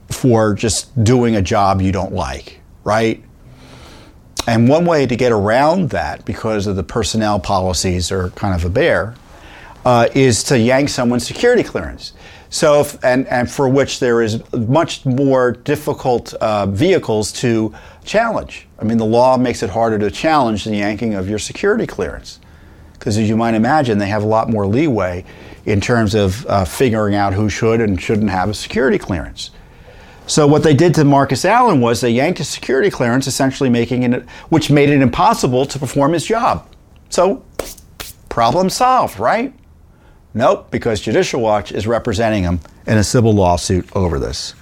S2: for just doing a job you don't like, right? And one way to get around that, because of the personnel policies are kind of a bear, uh, is to yank someone's security clearance. So, if, and, and for which there is much more difficult uh, vehicles to challenge. I mean, the law makes it harder to challenge the yanking of your security clearance. Because as you might imagine, they have a lot more leeway in terms of uh, figuring out who should and shouldn't have a security clearance. So what they did to Marcus Allen was they yanked his security clearance, essentially making it, which made it impossible to perform his job. So, problem solved, right? Nope, because Judicial Watch is representing him in a civil lawsuit over this.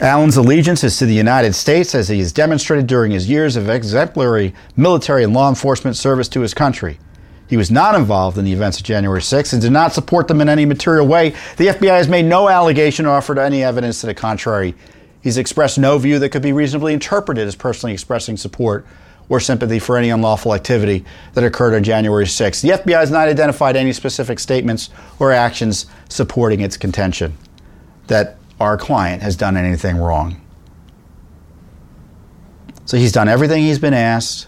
S2: Allen's allegiance is to the United States as he has demonstrated during his years of exemplary military and law enforcement service to his country. He was not involved in the events of January 6th and did not support them in any material way. The FBI has made no allegation or offered any evidence to the contrary. He's expressed no view that could be reasonably interpreted as personally expressing support or sympathy for any unlawful activity that occurred on January 6th. The FBI has not identified any specific statements or actions supporting its contention that our client has done anything wrong. So he's done everything he's been asked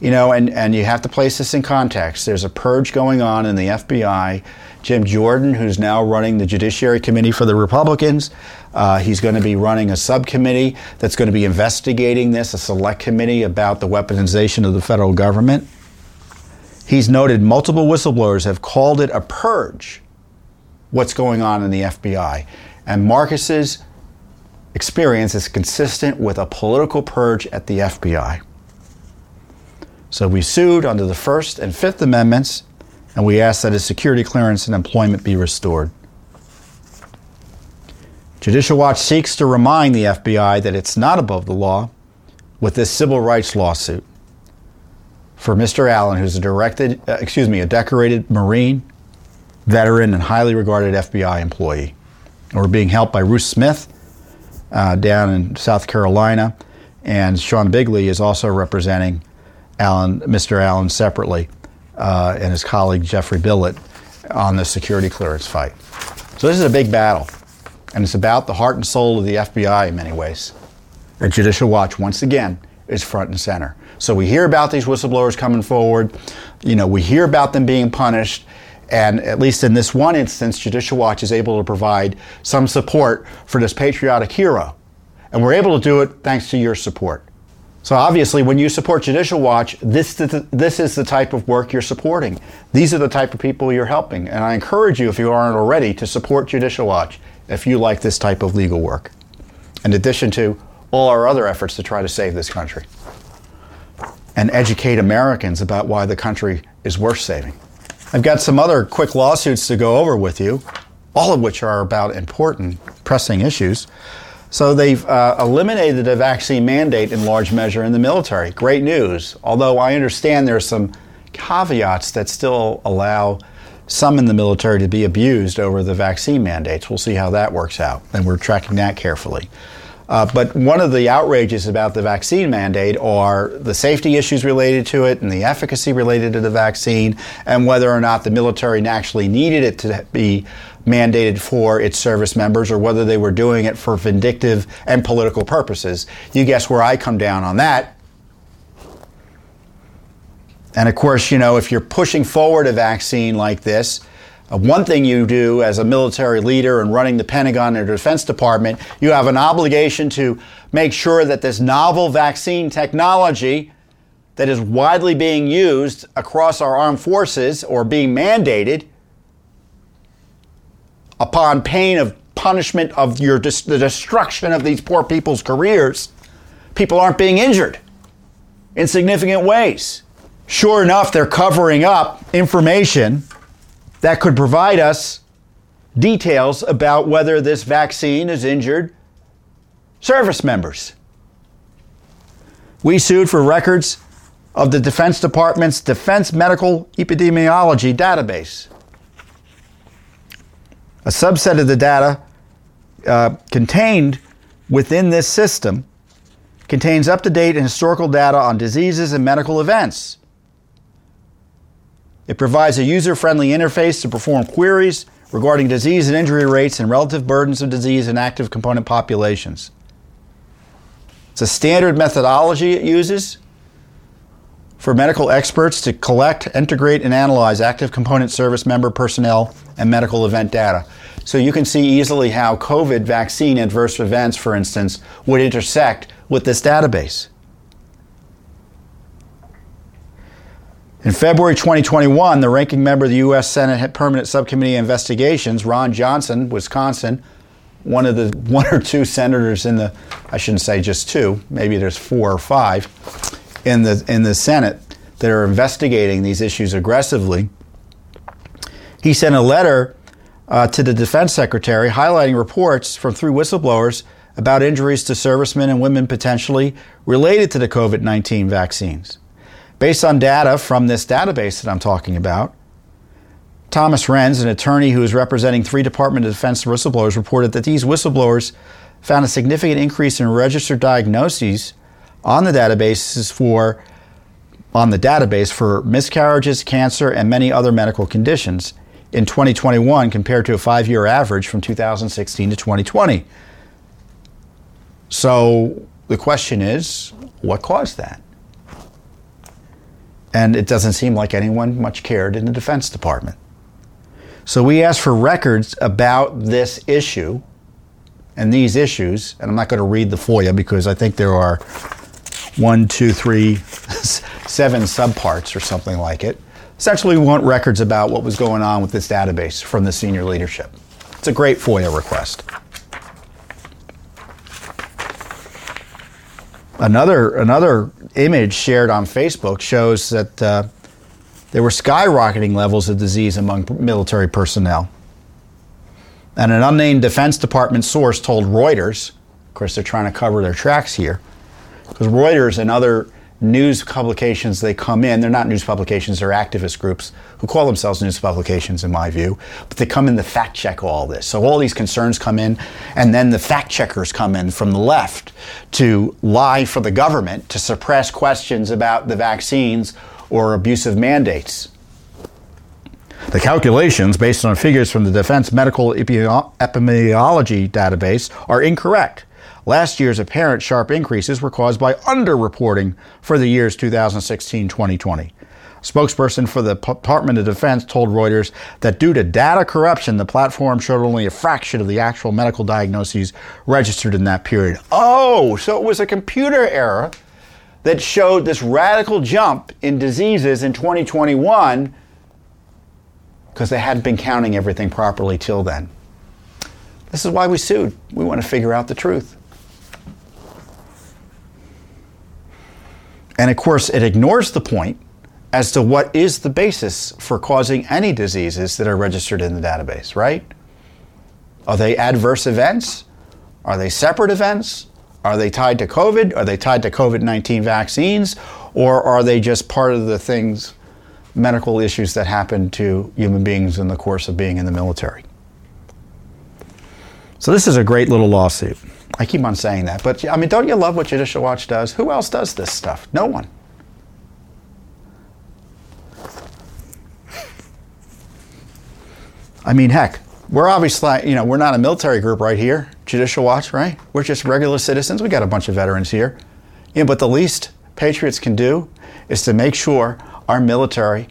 S2: You know, and, and you have to place this in context. There's a purge going on in the FBI. Jim Jordan, who's now running the Judiciary Committee for the Republicans, uh, he's going to be running a subcommittee that's going to be investigating this, a select committee about the weaponization of the federal government. He's noted multiple whistleblowers have called it a purge, what's going on in the FBI. And Marcus's experience is consistent with a political purge at the FBI. So we sued under the First and Fifth Amendments, and we asked that his security clearance and employment be restored. Judicial Watch seeks to remind the FBI that it's not above the law with this civil rights lawsuit for Mr. Allen, who's a directed, uh, excuse me, a decorated Marine, veteran, and highly regarded FBI employee. And we're being helped by Ruth Smith uh, down in South Carolina, and Sean Bigley is also representing Allen, Mr. Allen separately, uh, and his colleague Jeffrey Billet on the security clearance fight. So this is a big battle, and it's about the heart and soul of the FBI in many ways. And Judicial Watch, once again, is front and center. So we hear about these whistleblowers coming forward. You know, we hear about them being punished. And at least in this one instance, Judicial Watch is able to provide some support for this patriotic hero. And we're able to do it thanks to your support. So obviously, when you support Judicial Watch, this, this is the type of work you're supporting. These are the type of people you're helping. And I encourage you, if you aren't already, to support Judicial Watch if you like this type of legal work. In addition to all our other efforts to try to save this country and educate Americans about why the country is worth saving. I've got some other quick lawsuits to go over with you, all of which are about important, pressing issues. So they've uh, eliminated a vaccine mandate in large measure in the military. Great news. Although I understand there are some caveats that still allow some in the military to be abused over the vaccine mandates. We'll see how that works out, and we're tracking that carefully. Uh, but one of the outrages about the vaccine mandate are the safety issues related to it and the efficacy related to the vaccine, and whether or not the military actually needed it to be mandated for its service members or whether they were doing it for vindictive and political purposes. You guess where I come down on that. And of course, you know, if you're pushing forward a vaccine like this, uh, one thing you do as a military leader and running the Pentagon or Defense Department, you have an obligation to make sure that this novel vaccine technology that is widely being used across our armed forces or being mandated upon pain of punishment of your the destruction of these poor people's careers, people aren't being injured in significant ways. Sure enough, they're covering up information that could provide us details about whether this vaccine has injured service members. We sued for records of the Defense Department's Defense Medical Epidemiology database. A subset of the data uh, contained within this system contains up to date and historical data on diseases and medical events. It provides a user friendly interface to perform queries regarding disease and injury rates and relative burdens of disease in active component populations. It's a standard methodology it uses for medical experts to collect, integrate, and analyze active component service member personnel and medical event data. So you can see easily how COVID vaccine adverse events, for instance, would intersect with this database. In February 2021, the ranking member of the U.S. Senate Permanent Subcommittee of Investigations, Ron Johnson, Wisconsin, one of the one or two senators in the, I shouldn't say just two, maybe there's four or five in the in the Senate that are investigating these issues aggressively. He sent a letter uh, to the Defense Secretary highlighting reports from three whistleblowers about injuries to servicemen and women potentially related to the COVID 19 vaccines. Based on data from this database that I'm talking about, Thomas Renz, an attorney who is representing three Department of Defense whistleblowers, reported that these whistleblowers found a significant increase in registered diagnoses on the databases for on the database for miscarriages, cancer, and many other medical conditions in 2021 compared to a five-year average from 2016 to 2020. So the question is, what caused that? And it doesn't seem like anyone much cared in the Defense Department. So we asked for records about this issue and these issues. And I'm not going to read the FOIA because I think there are one, two, three, seven subparts or something like it. Essentially, we want records about what was going on with this database from the senior leadership. It's a great FOIA request. Another, another image shared on Facebook shows that uh, there were skyrocketing levels of disease among military personnel. And an unnamed Defense Department source told Reuters, of course, they're trying to cover their tracks here, because Reuters and other news publications they come in they're not news publications they're activist groups who call themselves news publications in my view but they come in to fact check all this. So all these concerns come in and then the fact checkers come in from the left to lie for the government to suppress questions about the vaccines or abusive mandates. The calculations based on figures from the defense medical epidemiology database are incorrect Last year's apparent sharp increases were caused by underreporting for the years 2016 2020. A spokesperson for the Department of Defense told Reuters that due to data corruption, the platform showed only a fraction of the actual medical diagnoses registered in that period. Oh, so it was a computer error that showed this radical jump in diseases in 2021 because they hadn't been counting everything properly till then. This is why we sued. We want to figure out the truth. And of course, it ignores the point as to what is the basis for causing any diseases that are registered in the database, right? Are they adverse events? Are they separate events? Are they tied to COVID? Are they tied to COVID 19 vaccines? Or are they just part of the things, medical issues that happen to human beings in the course of being in the military? So, this is a great little lawsuit. I keep on saying that, but I mean, don't you love what Judicial Watch does? Who else does this stuff? No one. I mean, heck, we're obviously, you know, we're not a military group right here, Judicial Watch, right? We're just regular citizens. We got a bunch of veterans here. Yeah, but the least patriots can do is to make sure our military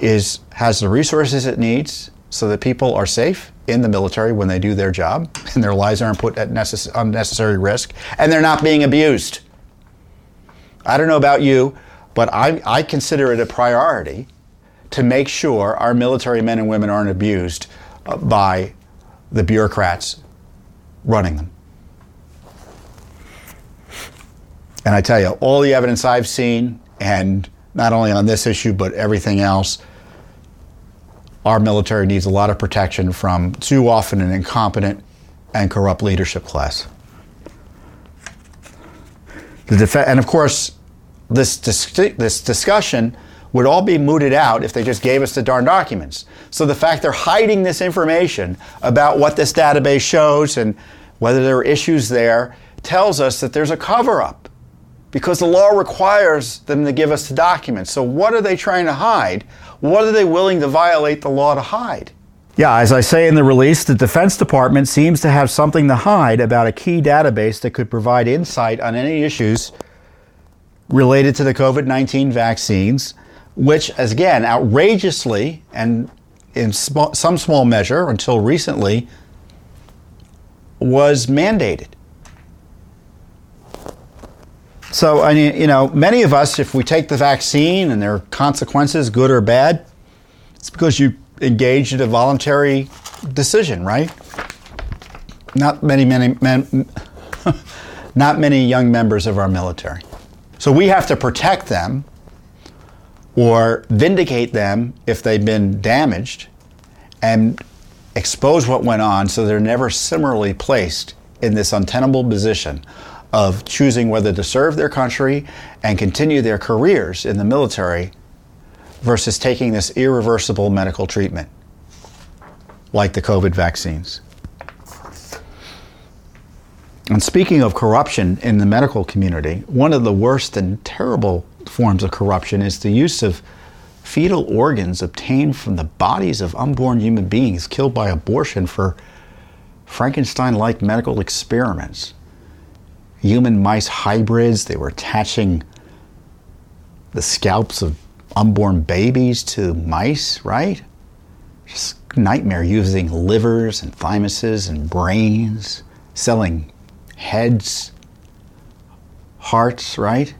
S2: is has the resources it needs so that people are safe in the military when they do their job and their lives aren't put at necess- unnecessary risk and they're not being abused. I don't know about you, but I, I consider it a priority to make sure our military men and women aren't abused uh, by the bureaucrats running them. And I tell you, all the evidence I've seen, and not only on this issue, but everything else, our military needs a lot of protection from too often an incompetent and corrupt leadership class. The def- and of course, this, dis- this discussion would all be mooted out if they just gave us the darn documents. So the fact they're hiding this information about what this database shows and whether there are issues there tells us that there's a cover up because the law requires them to give us the documents. So what are they trying to hide? What are they willing to violate the law to hide? Yeah, as I say in the release, the Defense Department seems to have something to hide about a key database that could provide insight on any issues related to the COVID 19 vaccines, which, as again, outrageously and in sm- some small measure until recently was mandated. So, I mean, you know, many of us, if we take the vaccine and there are consequences, good or bad, it's because you engaged in a voluntary decision, right? Not many, many, men, not many young members of our military. So we have to protect them or vindicate them if they've been damaged and expose what went on so they're never similarly placed in this untenable position of choosing whether to serve their country and continue their careers in the military versus taking this irreversible medical treatment like the COVID vaccines. And speaking of corruption in the medical community, one of the worst and terrible forms of corruption is the use of fetal organs obtained from the bodies of unborn human beings killed by abortion for Frankenstein like medical experiments human mice hybrids. They were attaching the scalps of unborn babies to mice, right? Just nightmare using livers and thymuses and brains, selling heads, hearts, right?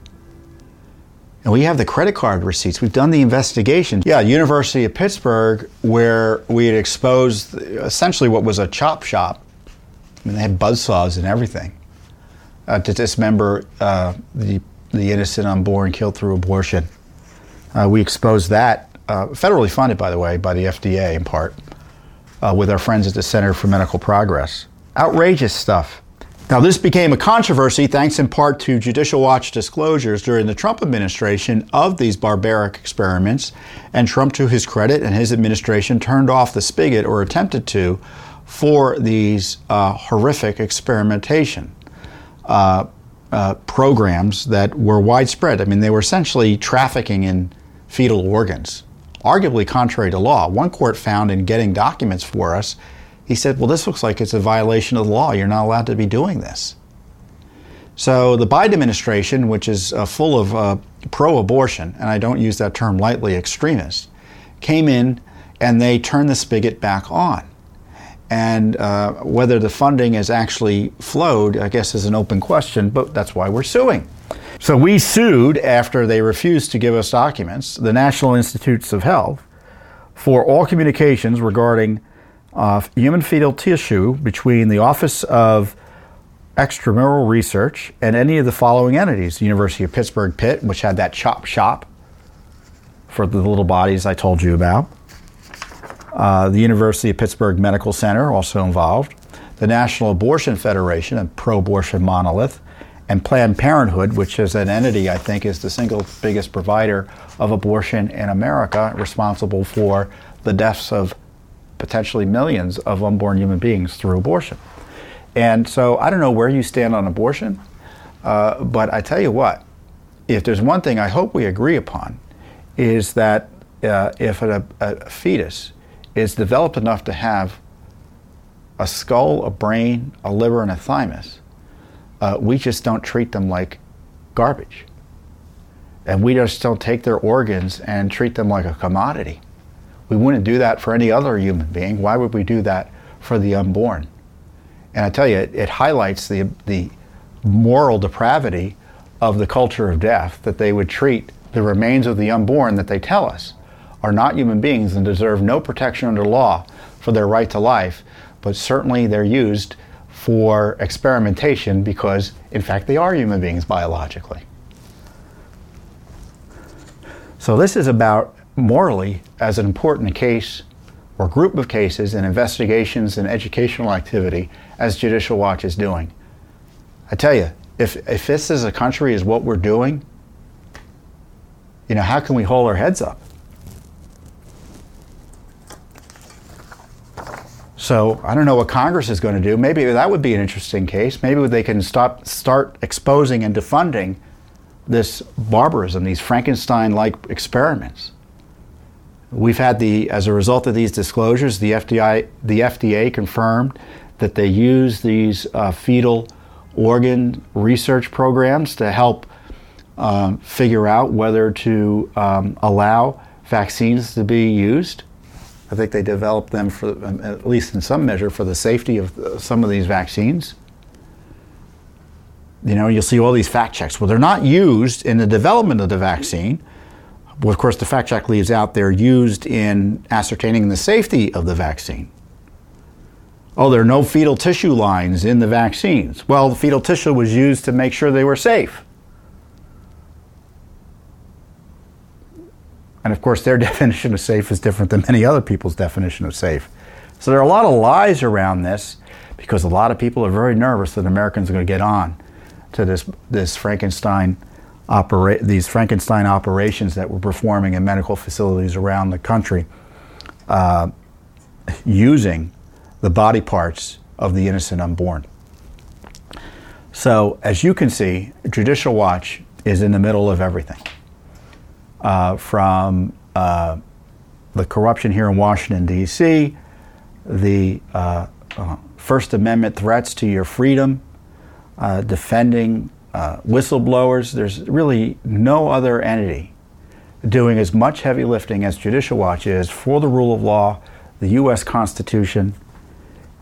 S2: And we have the credit card receipts. We've done the investigation. Yeah, University of Pittsburgh, where we had exposed essentially what was a chop shop. I mean, they had buzzsaws and everything uh, to dismember uh, the, the innocent unborn killed through abortion. Uh, we exposed that, uh, federally funded, by the way, by the FDA in part, uh, with our friends at the Center for Medical Progress. Outrageous stuff. Now, this became a controversy thanks in part to Judicial Watch disclosures during the Trump administration of these barbaric experiments, and Trump, to his credit, and his administration turned off the spigot or attempted to for these uh, horrific experimentation uh, uh, programs that were widespread. I mean, they were essentially trafficking in fetal organs, arguably contrary to law. One court found in getting documents for us he said, Well, this looks like it's a violation of the law. You're not allowed to be doing this. So the Biden administration, which is uh, full of uh, pro abortion, and I don't use that term lightly, extremists, came in and they turned the spigot back on. And uh, whether the funding has actually flowed, I guess, is an open question, but that's why we're suing. So we sued after they refused to give us documents, the National Institutes of Health, for all communications regarding of human fetal tissue between the Office of Extramural Research and any of the following entities the University of Pittsburgh Pitt, which had that chop shop for the little bodies I told you about, uh, the University of Pittsburgh Medical Center, also involved, the National Abortion Federation, a pro abortion monolith, and Planned Parenthood, which is an entity I think is the single biggest provider of abortion in America, responsible for the deaths of potentially millions of unborn human beings through abortion. And so I don't know where you stand on abortion, uh, but I tell you what, if there's one thing I hope we agree upon, is that uh, if a, a, fetus is developed enough to have a skull, a brain, a liver, and a thymus, uh, we just don't treat them like garbage. And we just don't take their organs and treat them like a commodity. We wouldn't do that for any other human being. Why would we do that for the unborn? And I tell you, it, it highlights the, the moral depravity of the culture of death that they would treat the remains of the unborn that they tell us are not human beings and deserve no protection under law for their right to life, but certainly they're used for experimentation because, in fact, they are human beings biologically. So, this is about morally as an important case or group of cases and investigations and educational activity as Judicial Watch is doing. I tell you, if, if this as a country is what we're doing, you know, how can we hold our heads up? So I don't know what Congress is going to do. Maybe that would be an interesting case. Maybe they can stop, start exposing and defunding this barbarism, these Frankenstein-like experiments. We've had the, as a result of these disclosures, the FDA, the FDA confirmed that they use these uh, fetal organ research programs to help um, figure out whether to um, allow vaccines to be used. I think they developed them for, um, at least in some measure, for the safety of uh, some of these vaccines. You know, you'll see all these fact checks. Well, they're not used in the development of the vaccine well, of course, the fact check leaves out they're used in ascertaining the safety of the vaccine. Oh, there are no fetal tissue lines in the vaccines. Well, the fetal tissue was used to make sure they were safe. And of course, their definition of safe is different than many other people's definition of safe. So there are a lot of lies around this because a lot of people are very nervous that Americans are going to get on to this, this Frankenstein opera- these Frankenstein operations that we're performing in medical facilities around the country uh, using the body parts of the innocent unborn. So, as you can see, Judicial Watch is in the middle of everything. Uh, from uh, the corruption here in Washington, D.C., the uh, uh, First Amendment threats to your freedom, uh, defending uh, whistleblowers. There's really no other entity doing as much heavy lifting as Judicial Watch is for the rule of law, the U.S. Constitution,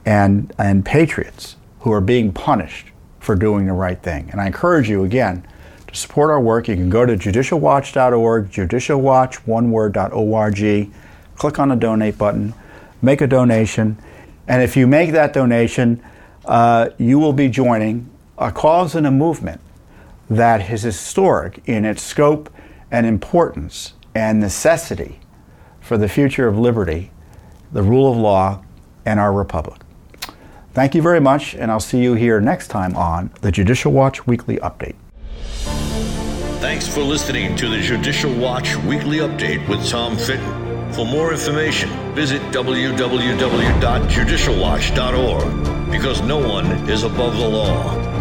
S2: and, and patriots who are being punished for doing the right thing. And I encourage you again to support our work. You can go to judicialwatch.org, judicialwatch.org, click on the donate button, make a donation, and if you make that donation, uh, you will be joining a cause and a movement that is historic in its scope and importance and necessity for the future of liberty, the rule of law, and our republic. Thank you very much, and I'll see you here next time on the Judicial Watch Weekly Update.
S1: Thanks for listening to the Judicial Watch Weekly Update with Tom Fitton. For more information, visit www.judicialwatch.org because no one is above the law.